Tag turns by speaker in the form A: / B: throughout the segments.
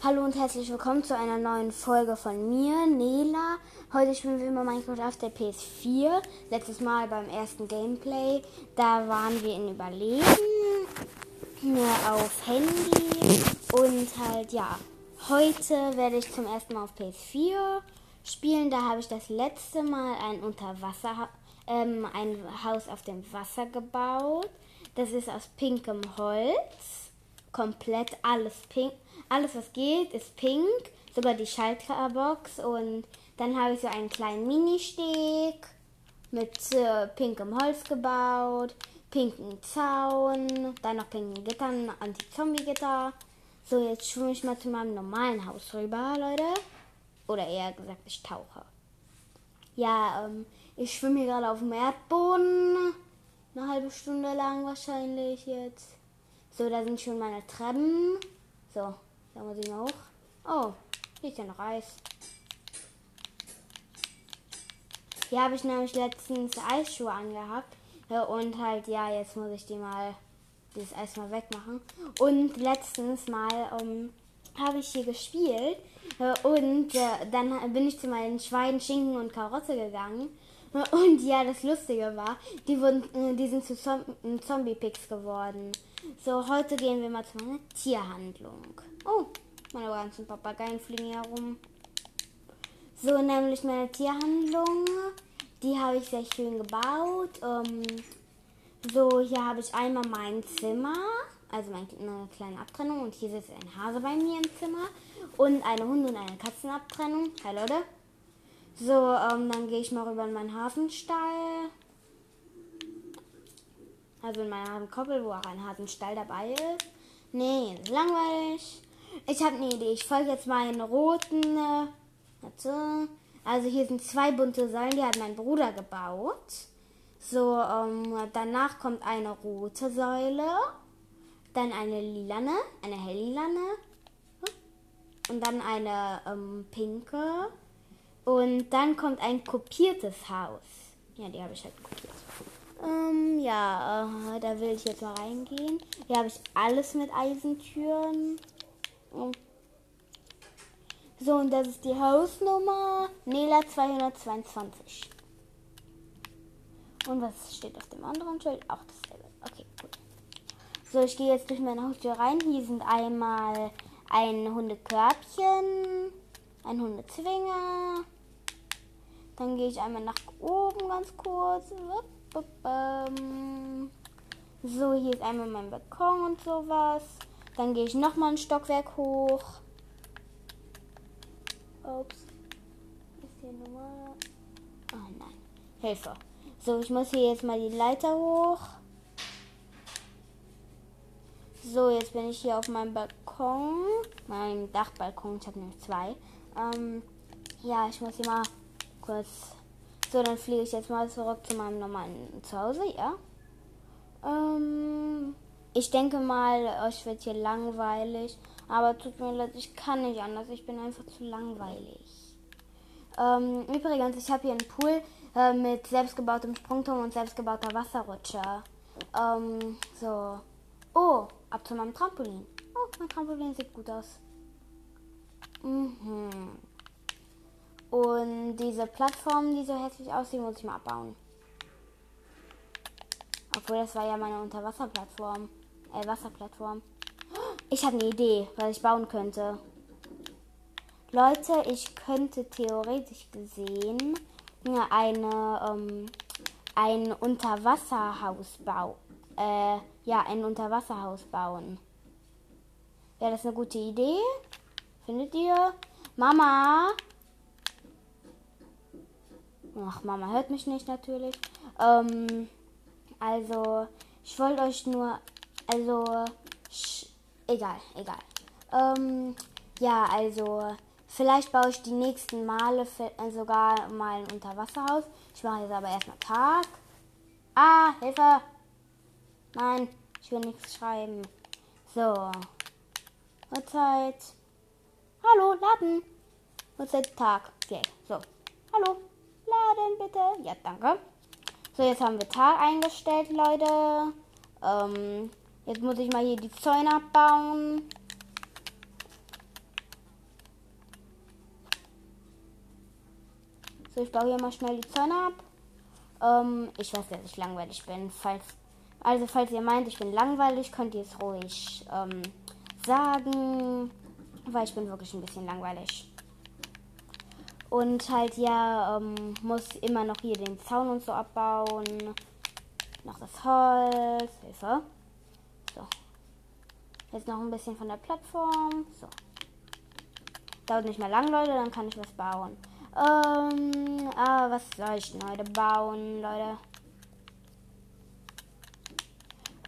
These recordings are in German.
A: Hallo und herzlich willkommen zu einer neuen Folge von mir, Nela. Heute spielen wir mal Minecraft auf der PS4. Letztes Mal beim ersten Gameplay, da waren wir in Überleben auf Handy und halt ja. Heute werde ich zum ersten Mal auf PS4 spielen. Da habe ich das letzte Mal ein Unterwasser, ähm, ein Haus auf dem Wasser gebaut. Das ist aus pinkem Holz, komplett alles pink alles, was geht, ist pink. Sogar die Schalterbox. Und dann habe ich so einen kleinen Mini-Steg mit äh, pinkem Holz gebaut, pinken Zaun, dann noch pinken Gittern, Anti-Zombie-Gitter. So, jetzt schwimme ich mal zu meinem normalen Haus rüber, Leute. Oder eher gesagt, ich tauche. Ja, ähm, ich schwimme hier gerade auf dem Erdboden. Eine halbe Stunde lang wahrscheinlich jetzt. So, da sind schon meine Treppen. So, da muss ich noch. Oh, hier ist ja noch Eis. Hier habe ich nämlich letztens Eisschuhe angehabt. Und halt, ja, jetzt muss ich die mal, dieses Eis mal wegmachen. Und letztens mal um, ähm, habe ich hier gespielt. Und äh, dann bin ich zu meinen Schweinen, Schinken und Karotte gegangen. Und ja, das Lustige war, die, wurden, äh, die sind zu Zombie-Picks geworden. So, heute gehen wir mal zu einer Tierhandlung. Oh, meine ganzen Papageien fliegen hier rum. So, nämlich meine Tierhandlung. Die habe ich sehr schön gebaut. Ähm, so, hier habe ich einmal mein Zimmer. Also meine kleine Abtrennung. Und hier sitzt ein Hase bei mir im Zimmer. Und eine Hunde- und eine Katzenabtrennung. Hi Leute. So, ähm, dann gehe ich mal rüber in meinen Hasenstall. Also in meiner Hasenkoppel, wo auch ein Hasenstall dabei ist. Nee, langweilig. Ich habe eine Idee. Ich folge jetzt meinen roten. Äh, warte. Also hier sind zwei bunte Säulen, die hat mein Bruder gebaut. So, ähm, danach kommt eine rote Säule, dann eine lilane, eine helllilane und dann eine ähm, pinke und dann kommt ein kopiertes Haus. Ja, die habe ich halt kopiert. Ähm, ja, äh, da will ich jetzt mal reingehen. Hier habe ich alles mit Eisentüren. So, und das ist die Hausnummer Nela 222. Und was steht auf dem anderen Schild? Auch dasselbe. Okay, gut. So, ich gehe jetzt durch meine Haustür rein. Hier sind einmal ein Hundekörbchen, ein Hundezwinger. Dann gehe ich einmal nach oben ganz kurz. So, hier ist einmal mein Balkon und sowas. Dann gehe ich nochmal ein Stockwerk hoch. Ups. Ist hier Nummer. Oh nein. Hilfe. So, ich muss hier jetzt mal die Leiter hoch. So, jetzt bin ich hier auf meinem Balkon. Meinem Dachbalkon. Ich habe nämlich zwei. Ähm, ja, ich muss hier mal kurz. So, dann fliege ich jetzt mal zurück zu meinem normalen Zuhause, ja. Ähm. Ich denke mal, euch wird hier langweilig. Aber tut mir leid, ich kann nicht anders. Ich bin einfach zu langweilig. Ähm, übrigens, ich habe hier einen Pool äh, mit selbstgebautem Sprungturm und selbstgebauter Wasserrutsche. Ähm, so. Oh, ab zu meinem Trampolin. Oh, mein Trampolin sieht gut aus. Mhm. Und diese Plattform, die so hässlich aussieht, muss ich mal abbauen. Obwohl, das war ja meine Unterwasserplattform äh, Wasserplattform. Ich habe eine Idee, was ich bauen könnte. Leute, ich könnte theoretisch gesehen eine, ähm, ein Unterwasserhaus bauen. Äh, ja, ein Unterwasserhaus bauen. Wäre das eine gute Idee? Findet ihr? Mama! Ach, Mama hört mich nicht natürlich. Ähm, also, ich wollte euch nur also, egal, egal. Ähm, ja, also, vielleicht baue ich die nächsten Male äh, sogar mal ein Unterwasserhaus. Ich mache jetzt aber erstmal Tag. Ah, Hilfe! Nein, ich will nichts schreiben. So. Uhrzeit. Hallo, laden. Uhrzeit Tag. Okay, so. Hallo, laden bitte. Ja, danke. So, jetzt haben wir Tag eingestellt, Leute. Ähm, Jetzt muss ich mal hier die Zäune abbauen. So, ich baue hier mal schnell die Zäune ab. Ähm, ich weiß, dass ich langweilig bin. Falls, also, falls ihr meint, ich bin langweilig, könnt ihr es ruhig ähm, sagen. Weil ich bin wirklich ein bisschen langweilig. Und halt, ja, ähm, muss immer noch hier den Zaun und so abbauen. Noch das Holz. Hilfe. Jetzt noch ein bisschen von der Plattform. So. Dauert nicht mehr lang, Leute, dann kann ich was bauen. Ähm, ah, was soll ich denn heute bauen, Leute?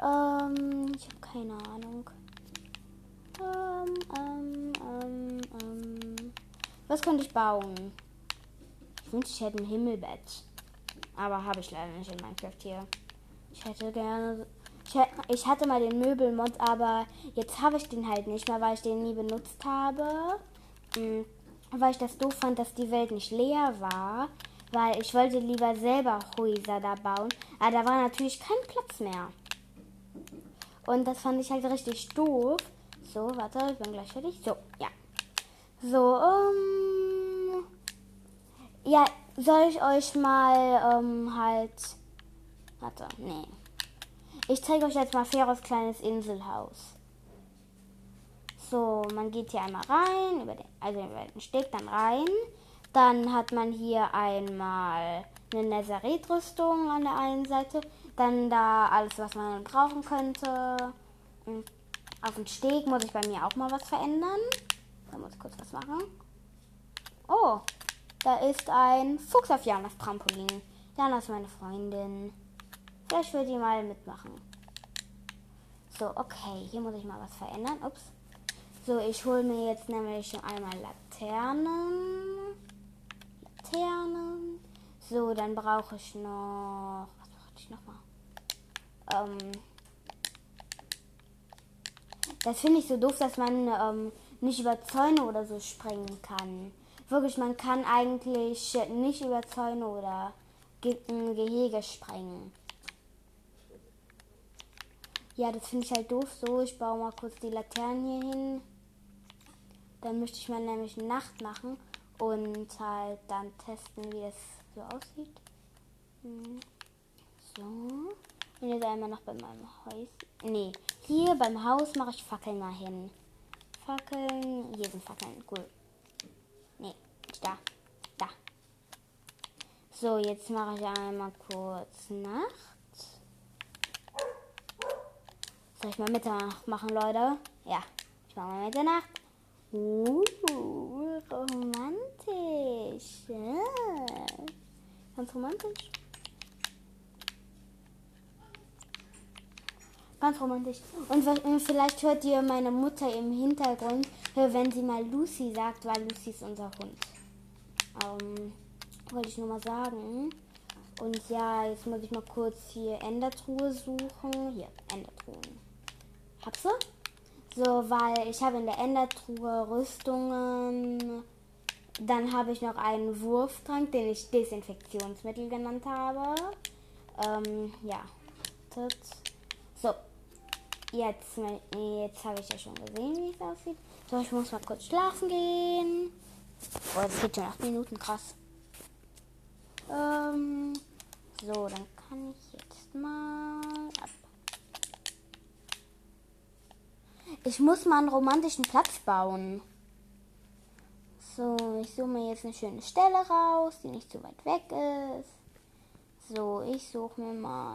A: Ähm, ich habe keine Ahnung. Ähm, ähm, ähm, ähm. Was könnte ich bauen? Ich wünschte, ich hätte ein Himmelbett. Aber habe ich leider nicht in Minecraft hier. Ich hätte gerne. Ich, hatte mal den Möbelmod, aber jetzt habe ich den halt nicht mehr, weil ich den nie benutzt habe. Mhm weil ich das doof fand, dass die Welt nicht leer war, weil ich wollte lieber selber Häuser da bauen, aber da war natürlich kein Platz mehr. Und das fand ich halt richtig doof. So, warte, ich bin gleich fertig. So, ja. So, ähm. Ja, soll ich euch mal ähm, halt. Warte, nee. Ich zeige euch jetzt mal Feros kleines Inselhaus. So, man geht hier einmal rein, über den, also über den Steg dann rein. Dann hat man hier einmal eine Nazareth-Rüstung an der einen Seite. Dann da alles, was man brauchen könnte. Und auf dem Steg muss ich bei mir auch mal was verändern. Da muss ich kurz was machen. Oh, da ist ein Fuchs auf Janas Trampolin. Jana ist meine Freundin. Vielleicht will die mal mitmachen. So, okay, hier muss ich mal was verändern. Ups. So, ich hole mir jetzt nämlich einmal Laternen. Laternen. So, dann brauche ich noch. Was brauche ich nochmal? Ähm. Das finde ich so doof, dass man ähm, nicht über Zäune oder so springen kann. Wirklich, man kann eigentlich nicht über Zäune oder Ge Gehege springen. Ja, das finde ich halt doof so. Ich baue mal kurz die Laternen hier hin. Dann möchte ich mal nämlich Nacht machen und halt dann testen, wie das so aussieht. Hm. So. Und jetzt einmal noch bei meinem Haus. Nee, hier beim Haus mache ich Fackeln mal hin. Fackeln, hier sind Fackeln. Cool. Nee, da. Da. So, jetzt mache ich einmal kurz Nacht. Soll ich mal Mitternacht machen, Leute? Ja, ich mache mal Mitternacht. Uh, romantisch. Ja. Ganz romantisch. Ganz romantisch. Und vielleicht hört ihr meine Mutter im Hintergrund, wenn sie mal Lucy sagt, weil Lucy ist unser Hund. Ähm, wollte ich nur mal sagen. Und ja, jetzt muss ich mal kurz hier Endertruhe suchen. Hier, Endertruhen. Hab's du? So, weil ich habe in der Endertruhe Rüstungen. Dann habe ich noch einen Wurftrank, den ich Desinfektionsmittel genannt habe. Ähm, ja. So. Jetzt, jetzt habe ich ja schon gesehen, wie es aussieht. So, ich muss mal kurz schlafen gehen. Oh, das geht schon 8 Minuten, krass. Ähm, so, dann kann ich jetzt mal Ich muss mal einen romantischen Platz bauen. So, ich suche mir jetzt eine schöne Stelle raus, die nicht zu weit weg ist. So, ich suche mir mal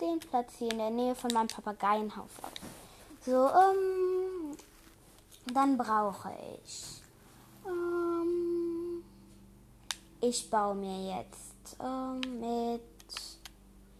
A: den Platz hier in der Nähe von meinem Papageienhaus aus. So, ähm, dann brauche ich. Ähm, ich baue mir jetzt ähm, mit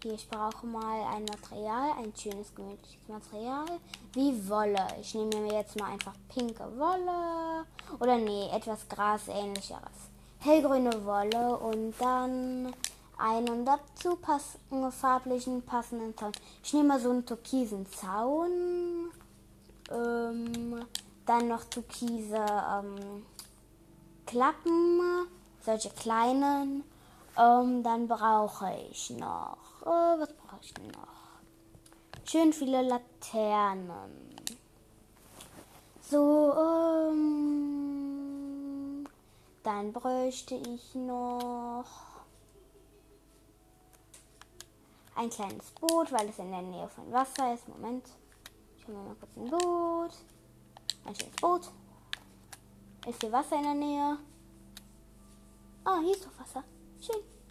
A: hier, ich brauche mal ein Material, ein schönes, gemütliches Material, wie Wolle. Ich nehme mir jetzt mal einfach pinke Wolle oder nee, etwas Grasähnlicheres. Hellgrüne Wolle und dann einen dazu passenden, farblichen, passenden Zaun. Ich nehme mal so einen türkisen Zaun. Ähm, dann noch türkise ähm, Klappen, solche kleinen. Ähm, dann brauche ich noch Oh, was brauche ich noch? Schön viele Laternen. So, ähm, dann bräuchte ich noch ein kleines Boot, weil es in der Nähe von Wasser ist. Moment. Ich hole mir mal kurz ein Boot. Ein schönes Boot. Ist hier Wasser in der Nähe? Ah, hier ist doch Wasser. Schön.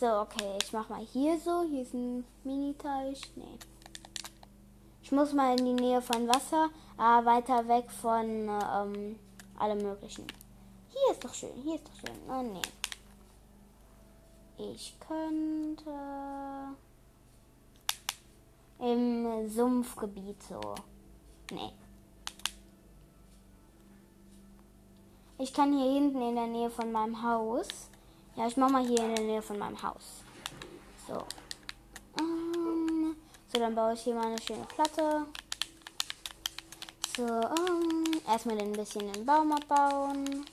A: So, okay, ich mach mal hier so. Hier ist ein Mini-Teich. Nee. Ich muss mal in die Nähe von Wasser, aber weiter weg von ähm, allem möglichen. Hier ist doch schön. Hier ist doch schön. Oh, nee. Ich könnte im Sumpfgebiet so. Nee. Ich kann hier hinten in der Nähe von meinem Haus. Ja, ich mach mal hier in der Nähe von meinem Haus. So. Ähm, so, dann baue ich hier mal eine schöne Platte. So, ähm, erstmal ein bisschen den Baum abbauen.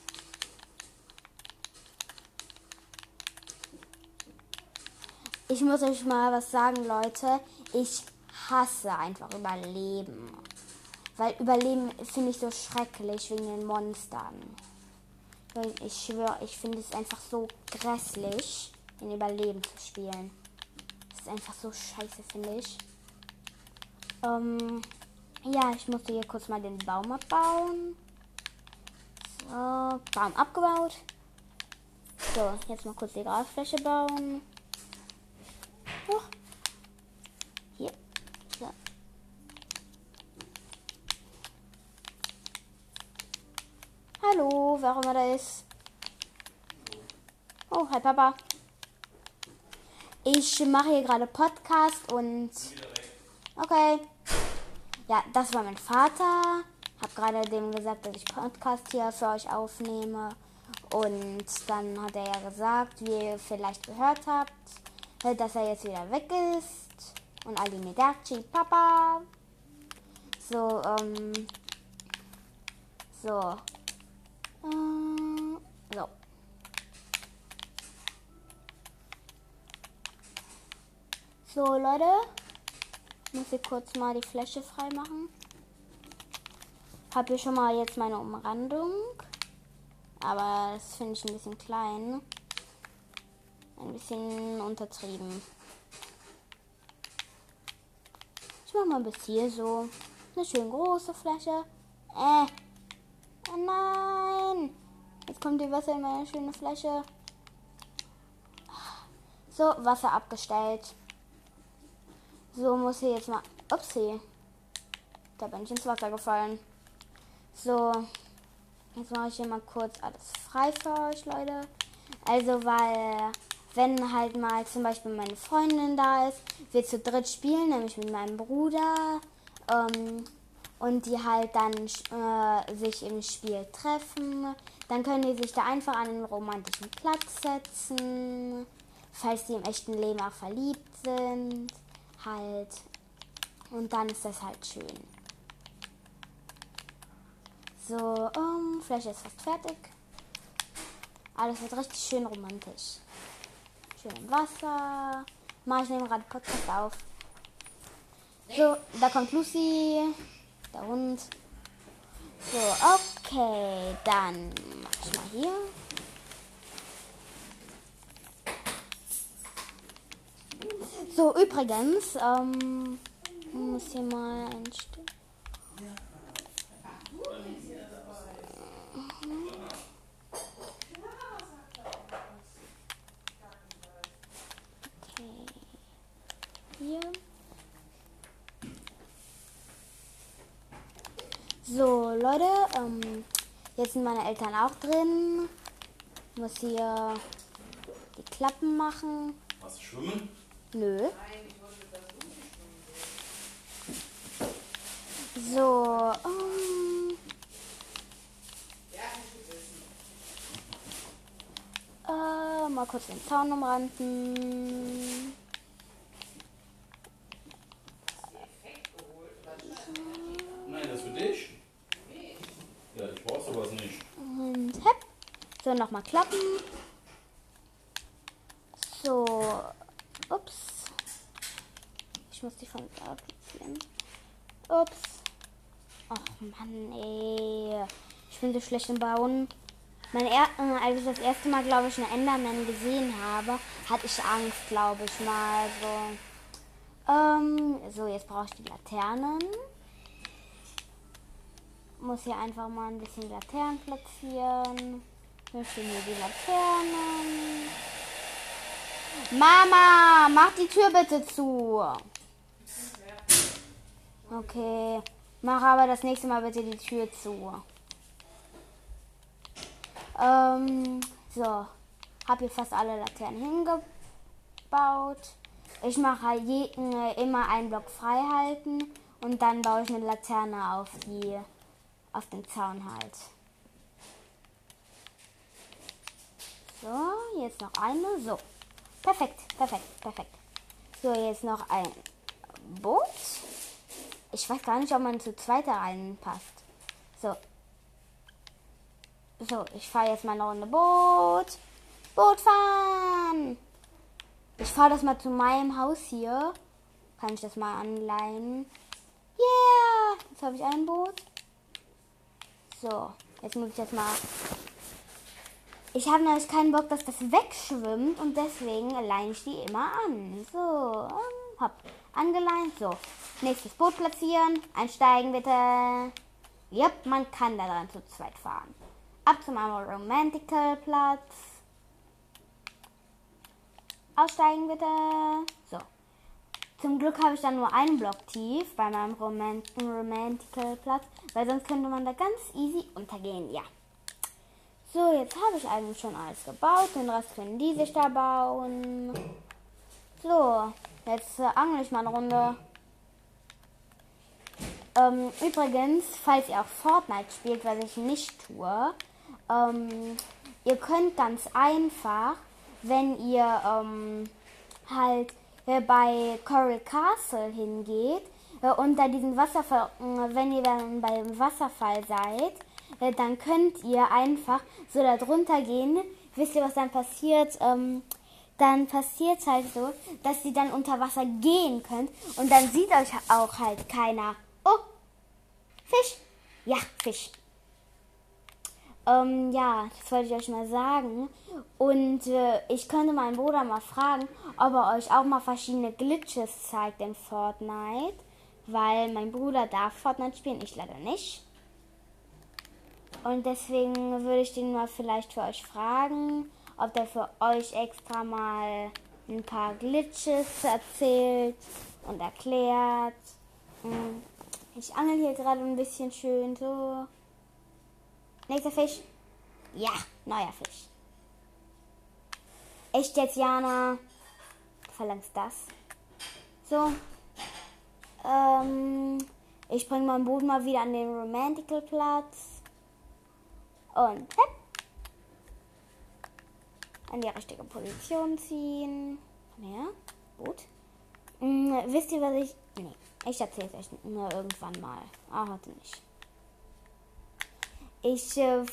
A: Ich muss euch mal was sagen, Leute. Ich hasse einfach Überleben. Weil Überleben finde ich so schrecklich wegen den Monstern. Ich schwöre, ich finde es einfach so grässlich, in Überleben zu spielen. Das ist einfach so scheiße, finde ich. Ähm, ja, ich musste hier kurz mal den Baum abbauen. So, Baum abgebaut. So, jetzt mal kurz die Grasfläche bauen. Oh. Hier. So. Hallo, wer auch immer da ist. Oh, hi Papa. Ich mache hier gerade Podcast und. Okay. Ja, das war mein Vater. Hab gerade dem gesagt, dass ich Podcast hier für euch aufnehme. Und dann hat er ja gesagt, wie ihr vielleicht gehört habt, dass er jetzt wieder weg ist. Und Ali Medachi, Papa. So, ähm. So. Ähm, so. So, Leute. Ich muss hier kurz mal die Fläche freimachen. Habe hier schon mal jetzt meine Umrandung. Aber das finde ich ein bisschen klein. Ein bisschen untertrieben. Ich mache mal bis hier so. Eine schön große Fläche. Äh. Oh nein. Jetzt kommt die Wasser in meine schöne Fläche. So, Wasser abgestellt. So muss ich jetzt mal. Upsi. Da bin ich ins Wasser gefallen. So. Jetzt mache ich hier mal kurz alles frei für euch, Leute. Also, weil, wenn halt mal zum Beispiel meine Freundin da ist, wir zu dritt spielen, nämlich mit meinem Bruder. Ähm, und die halt dann äh, sich im Spiel treffen, dann können die sich da einfach an einen romantischen Platz setzen, falls die im echten Leben auch verliebt sind halt. Und dann ist das halt schön. So, um, Fläche ist fast fertig. Alles wird richtig schön romantisch. Schön im Wasser. Mach ich nehme gerade Podcast auf. So, da kommt Lucy. Der Hund. So, okay. Dann mach ich mal hier. So, übrigens, ähm, muss hier mal einstellen. Okay. Hier. So, Leute, ähm, jetzt sind meine Eltern auch drin. Ich muss hier die Klappen machen.
B: Was, schwimmen?
A: Nö. So, um, äh, mal kurz den Zaun umranden.
B: Nein, das für dich. Sowas nicht.
A: Und hepp. So, nochmal klappen. So, ups. Ich muss die von da platzieren. Ups. Ach Mann, ey. Ich bin so schlecht im Bauen. Mein er äh, als ich das erste Mal, glaube ich, einen Enderman gesehen habe, hatte ich Angst, glaube ich mal. So. Ähm, so, jetzt brauche ich die Laternen. Muss hier einfach mal ein bisschen Laternen platzieren. Hier stehen hier die Laternen. Mama, mach die Tür bitte zu. Okay. Mach aber das nächste Mal bitte die Tür zu. Ähm, so. Hab hier fast alle Laternen hingebaut. Ich mache halt je, äh, immer einen Block frei halten und dann baue ich eine Laterne auf die auf den Zaun halt. So, jetzt noch eine. So. Perfekt, perfekt, perfekt. So, jetzt noch ein Boot. Ich weiß gar nicht, ob man zu zweit da reinpasst. So. So, ich fahre jetzt mal eine Runde Boot. Boot fahren! Ich fahre das mal zu meinem Haus hier. Kann ich das mal anleihen? Yeah! Jetzt habe ich ein Boot. So, jetzt muss ich jetzt mal ich habe natürlich keinen Bock, dass das wegschwimmt und deswegen leine ich die immer an. So, ähm, hopp, angeleint. So, nächstes Boot platzieren. Einsteigen bitte. Yep, man kann da dran zu zweit fahren. Ab zum Romantical Platz. Aussteigen bitte. So. Zum Glück habe ich dann nur einen Block tief bei meinem Romantical Platz, weil sonst könnte man da ganz easy untergehen. Ja. So, jetzt habe ich eigentlich schon alles gebaut. Den Rest können die sich da bauen. So, jetzt äh, angel ich mal eine Runde. Ähm, übrigens, falls ihr auch Fortnite spielt, was ich nicht tue, ähm, ihr könnt ganz einfach, wenn ihr ähm, halt bei Coral Castle hingeht äh, und da diesen Wasserfall, äh, wenn ihr dann beim Wasserfall seid, äh, dann könnt ihr einfach so da drunter gehen. Wisst ihr, was dann passiert? Ähm, dann passiert halt so, dass ihr dann unter Wasser gehen könnt und dann sieht euch auch halt keiner. Oh, Fisch. Ja, Fisch. Ähm, ja, das wollte ich euch mal sagen. Und äh, ich könnte meinen Bruder mal fragen, ob er euch auch mal verschiedene Glitches zeigt in Fortnite. Weil mein Bruder darf Fortnite spielen, ich leider nicht. Und deswegen würde ich den mal vielleicht für euch fragen, ob der für euch extra mal ein paar Glitches erzählt und erklärt. Hm. Ich angel hier gerade ein bisschen schön so. Nächster Fisch. Ja, neuer Fisch. Echt jetzt, Jana? Du verlangst das. So. Ähm, ich bringe meinen Boden mal wieder an den Romantical Platz. Und hepp. An die richtige Position ziehen. Her. Gut. Hm, wisst ihr, was ich. Nee, ich erzähle es euch nur irgendwann mal. Ah, heute nicht. Ich, äh,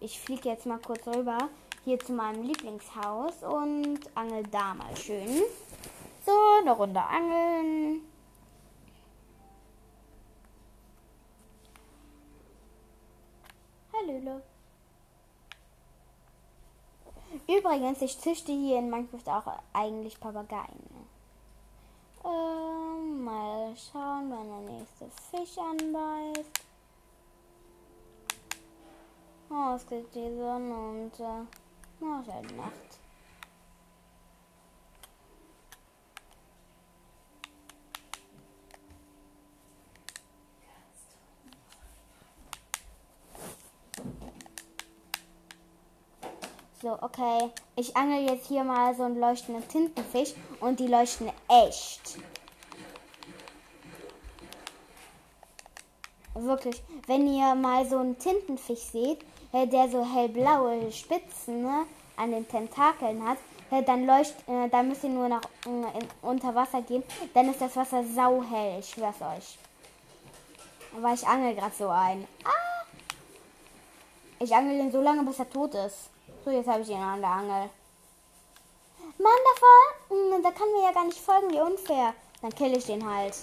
A: ich fliege jetzt mal kurz rüber hier zu meinem Lieblingshaus und angel da mal schön. So, eine Runde angeln. Hallöle. Übrigens, ich züchte hier in Minecraft auch eigentlich Papageien. Ähm, mal schauen, wann der nächste Fisch anbeißt. Oh, es geht die Sonne unter. Oh, es ist halt Nacht. So, okay. Ich angel jetzt hier mal so einen leuchtenden Tintenfisch und die leuchten echt. Wirklich, wenn ihr mal so einen Tintenfisch seht, der so hellblaue Spitzen ne, an den Tentakeln hat, äh, dann leuchtet, äh, dann müsst ihr nur nach in, unter Wasser gehen, dann ist das Wasser sauhell, ich schwör's euch. Aber ich angel gerade so ein. Ah! Ich angel den so lange, bis er tot ist. So, jetzt habe ich ihn an der Angel. Mann, davor, hm, da kann mir ja gar nicht folgen, wie unfair. Dann kill ich den halt.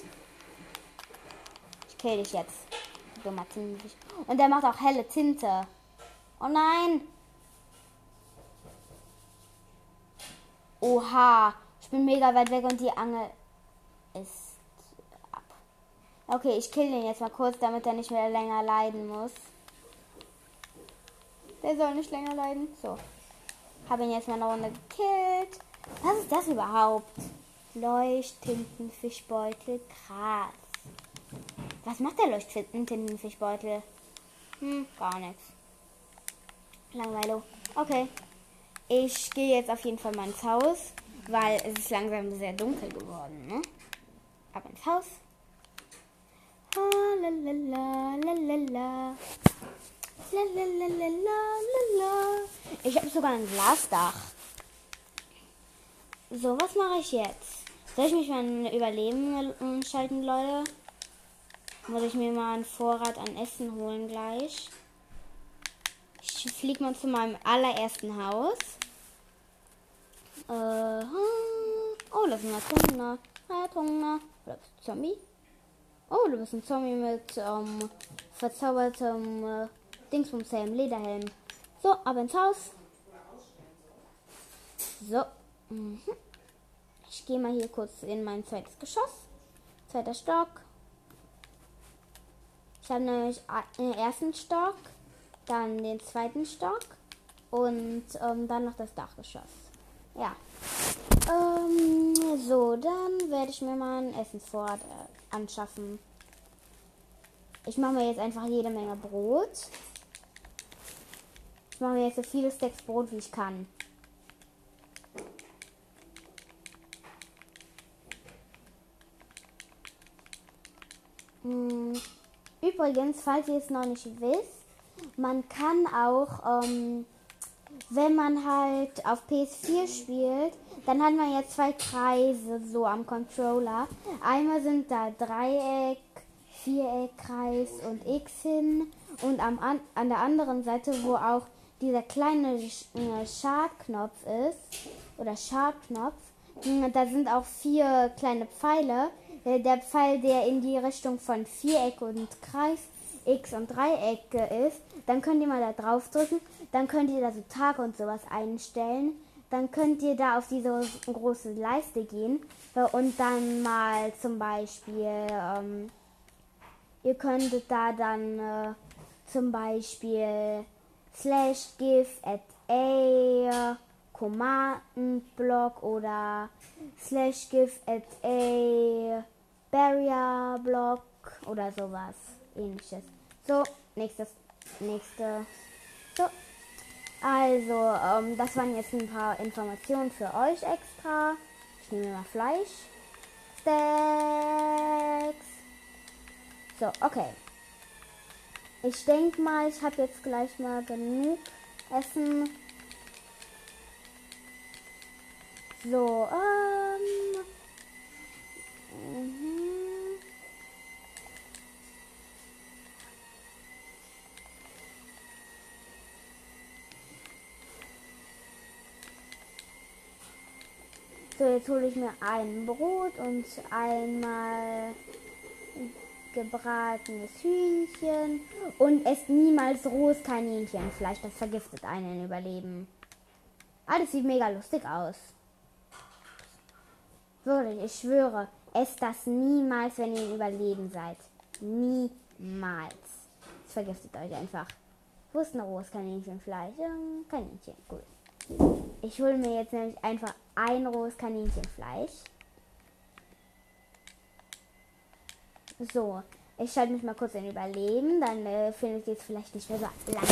A: Ich kill dich jetzt. Und der macht auch helle Tinte. Oh nein! Oha, ich bin mega weit weg und die Angel ist ab. Okay, ich kill den jetzt mal kurz, damit er nicht mehr länger leiden muss. Der soll nicht länger leiden. So. Habe ihn jetzt mal eine Runde gekillt. Was ist das überhaupt? Leuchttintenfischbeutel. Krass. Was macht der Leuchttintenfischbeutel? Hm, gar nichts. Langweilig. Okay. Ich gehe jetzt auf jeden Fall mal ins Haus, weil es ist langsam sehr dunkel geworden, ne? Ab ins Haus. Ich habe sogar ein Glasdach. So, was mache ich jetzt? Soll ich mich mal Überleben schalten, Leute? Muss ich mir mal einen Vorrat an Essen holen gleich? Ich fliege mal zu meinem allerersten Haus. Äh, oh, das ist ein Ertrunkener. Ertrunkener. Oder bist du Zombie? Oh, du bist ein Zombie mit ähm, verzaubertem äh, Dingsbumshelm, Lederhelm. So, ab ins Haus. So. Mhm. Ich gehe mal hier kurz in mein zweites Geschoss. Zweiter Stock. Ich habe nämlich den ersten Stock, dann den zweiten Stock und ähm, dann noch das Dachgeschoss. Ja. Ähm, so, dann werde ich mir mal einen Essensvorrat äh, anschaffen. Ich mache mir jetzt einfach jede Menge Brot. Ich mache mir jetzt so viele Stacks Brot, wie ich kann. Hm, übrigens, falls ihr es noch nicht wisst, man kann auch ähm, wenn man halt auf PS4 spielt, dann hat man ja zwei Kreise so am Controller. Einmal sind da Dreieck, Viereck, Kreis und X hin. Und am, an, an der anderen Seite, wo auch dieser kleine äh, Schadknopf ist, oder Schadknopf, hm, da sind auch vier kleine Pfeile. Äh, der Pfeil, der in die Richtung von Viereck und Kreis X und Dreiecke ist, dann könnt ihr mal da drauf drücken, dann könnt ihr da so Tag und sowas einstellen. Dann könnt ihr da auf diese große Leiste gehen und dann mal zum Beispiel, ähm, ihr könntet da dann äh, zum Beispiel slash give at a Kommandenblock oder slash give at a barrier block oder sowas ähnliches. So, nächstes, nächste. So. Also, ähm, das waren jetzt ein paar Informationen für euch extra. Ich nehme mal Fleisch. Stacks. So, okay. Ich denke mal, ich habe jetzt gleich mal genug Essen. So, ähm. Jetzt hole ich mir ein Brot und einmal gebratenes Hühnchen und esst niemals rohes Kaninchenfleisch. Das vergiftet einen Überleben. Alles sieht mega lustig aus. Wirklich, ich schwöre, esst das niemals, wenn ihr Überleben seid. Niemals. Es vergiftet euch einfach. Wo ist ein rohes Kaninchenfleisch? Kaninchen, gut. Ich hole mir jetzt nämlich einfach ein rohes Kaninchenfleisch. So, ich schalte mich mal kurz in Überleben, dann äh, findet es vielleicht nicht mehr so lang.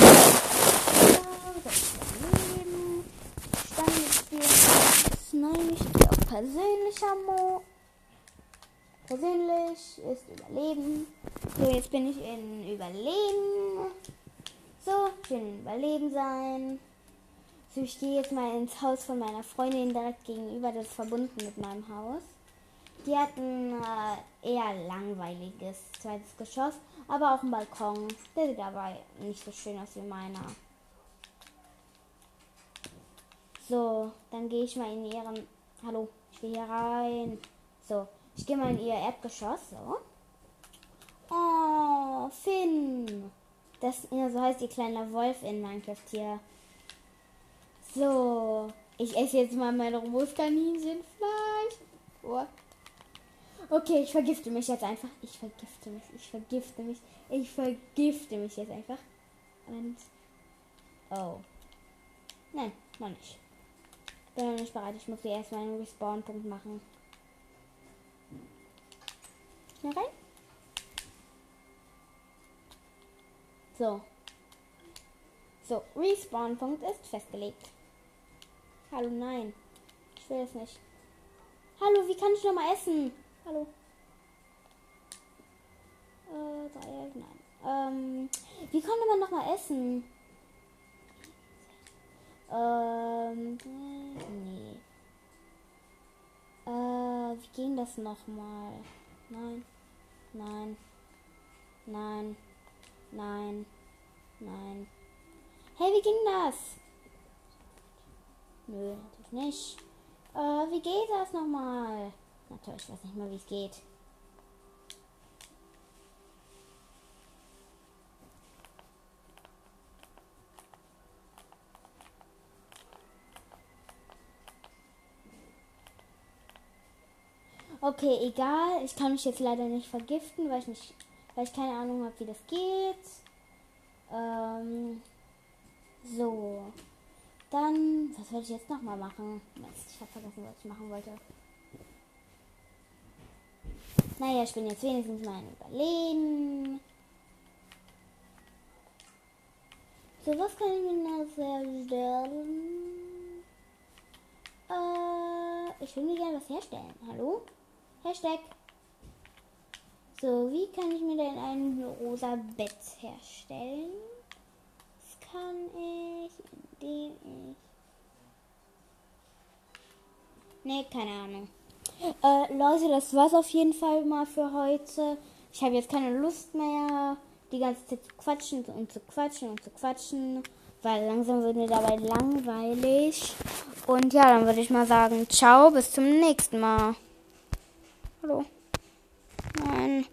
A: Standesspiel. Nein, ich gehe auf persönlicher Mo. Persönlich ist Überleben. So, jetzt bin ich in Überleben. So, ich will in Überleben sein. So, ich gehe jetzt mal ins Haus von meiner Freundin direkt gegenüber, das ist verbunden mit meinem Haus. Die hat ein äh, eher langweiliges zweites Geschoss, aber auch einen Balkon. Der sieht aber nicht so schön aus wie meiner. So, dann gehe ich mal in ihren. Hallo, ich gehe hier rein. So, ich gehe mal in ihr Erdgeschoss. So. Oh, Finn. Das ja, so heißt ihr kleiner Wolf in Minecraft hier. So, ich esse jetzt mal mein Großkaninchenfleisch. Oh. Okay, ich vergifte mich jetzt einfach. Ich vergifte mich, ich vergifte mich, ich vergifte mich jetzt einfach. Und. Oh. Nein, noch nicht. Bin noch nicht bereit. Ich muss hier erstmal einen Respawn-Punkt machen. Schnell rein. So. So, Respawn-Punkt ist festgelegt. Hallo, nein. Ich will es nicht. Hallo, wie kann ich noch mal essen? Hallo. Äh, Dreieck, nein. Ähm, wie konnte man noch mal essen? Ähm, nee. Äh, wie ging das noch mal? Nein. Nein. Nein. Nein. Nein. Hey, wie ging das? Nö, natürlich nicht. Äh, wie geht das nochmal? Natürlich, ich weiß nicht mal, wie es geht. Okay, egal. Ich kann mich jetzt leider nicht vergiften, weil ich nicht, weil ich keine Ahnung habe, wie das geht. Ähm, so. Dann, was wollte ich jetzt nochmal machen? Ich habe vergessen, was ich machen wollte. Naja, ich bin jetzt wenigstens mal ein Überleben. So, was kann ich mir noch herstellen? Äh, ich will mir gerne was herstellen. Hallo? Hashtag. So, wie kann ich mir denn ein rosa Bett herstellen? Das kann ich, indem ich... Ne, keine Ahnung. Äh, Leute, das war's auf jeden Fall mal für heute. Ich habe jetzt keine Lust mehr, die ganze Zeit zu quatschen und zu quatschen und zu quatschen, weil langsam wird mir dabei langweilig. Und ja, dann würde ich mal sagen, ciao, bis zum nächsten Mal. Hallo. Nein.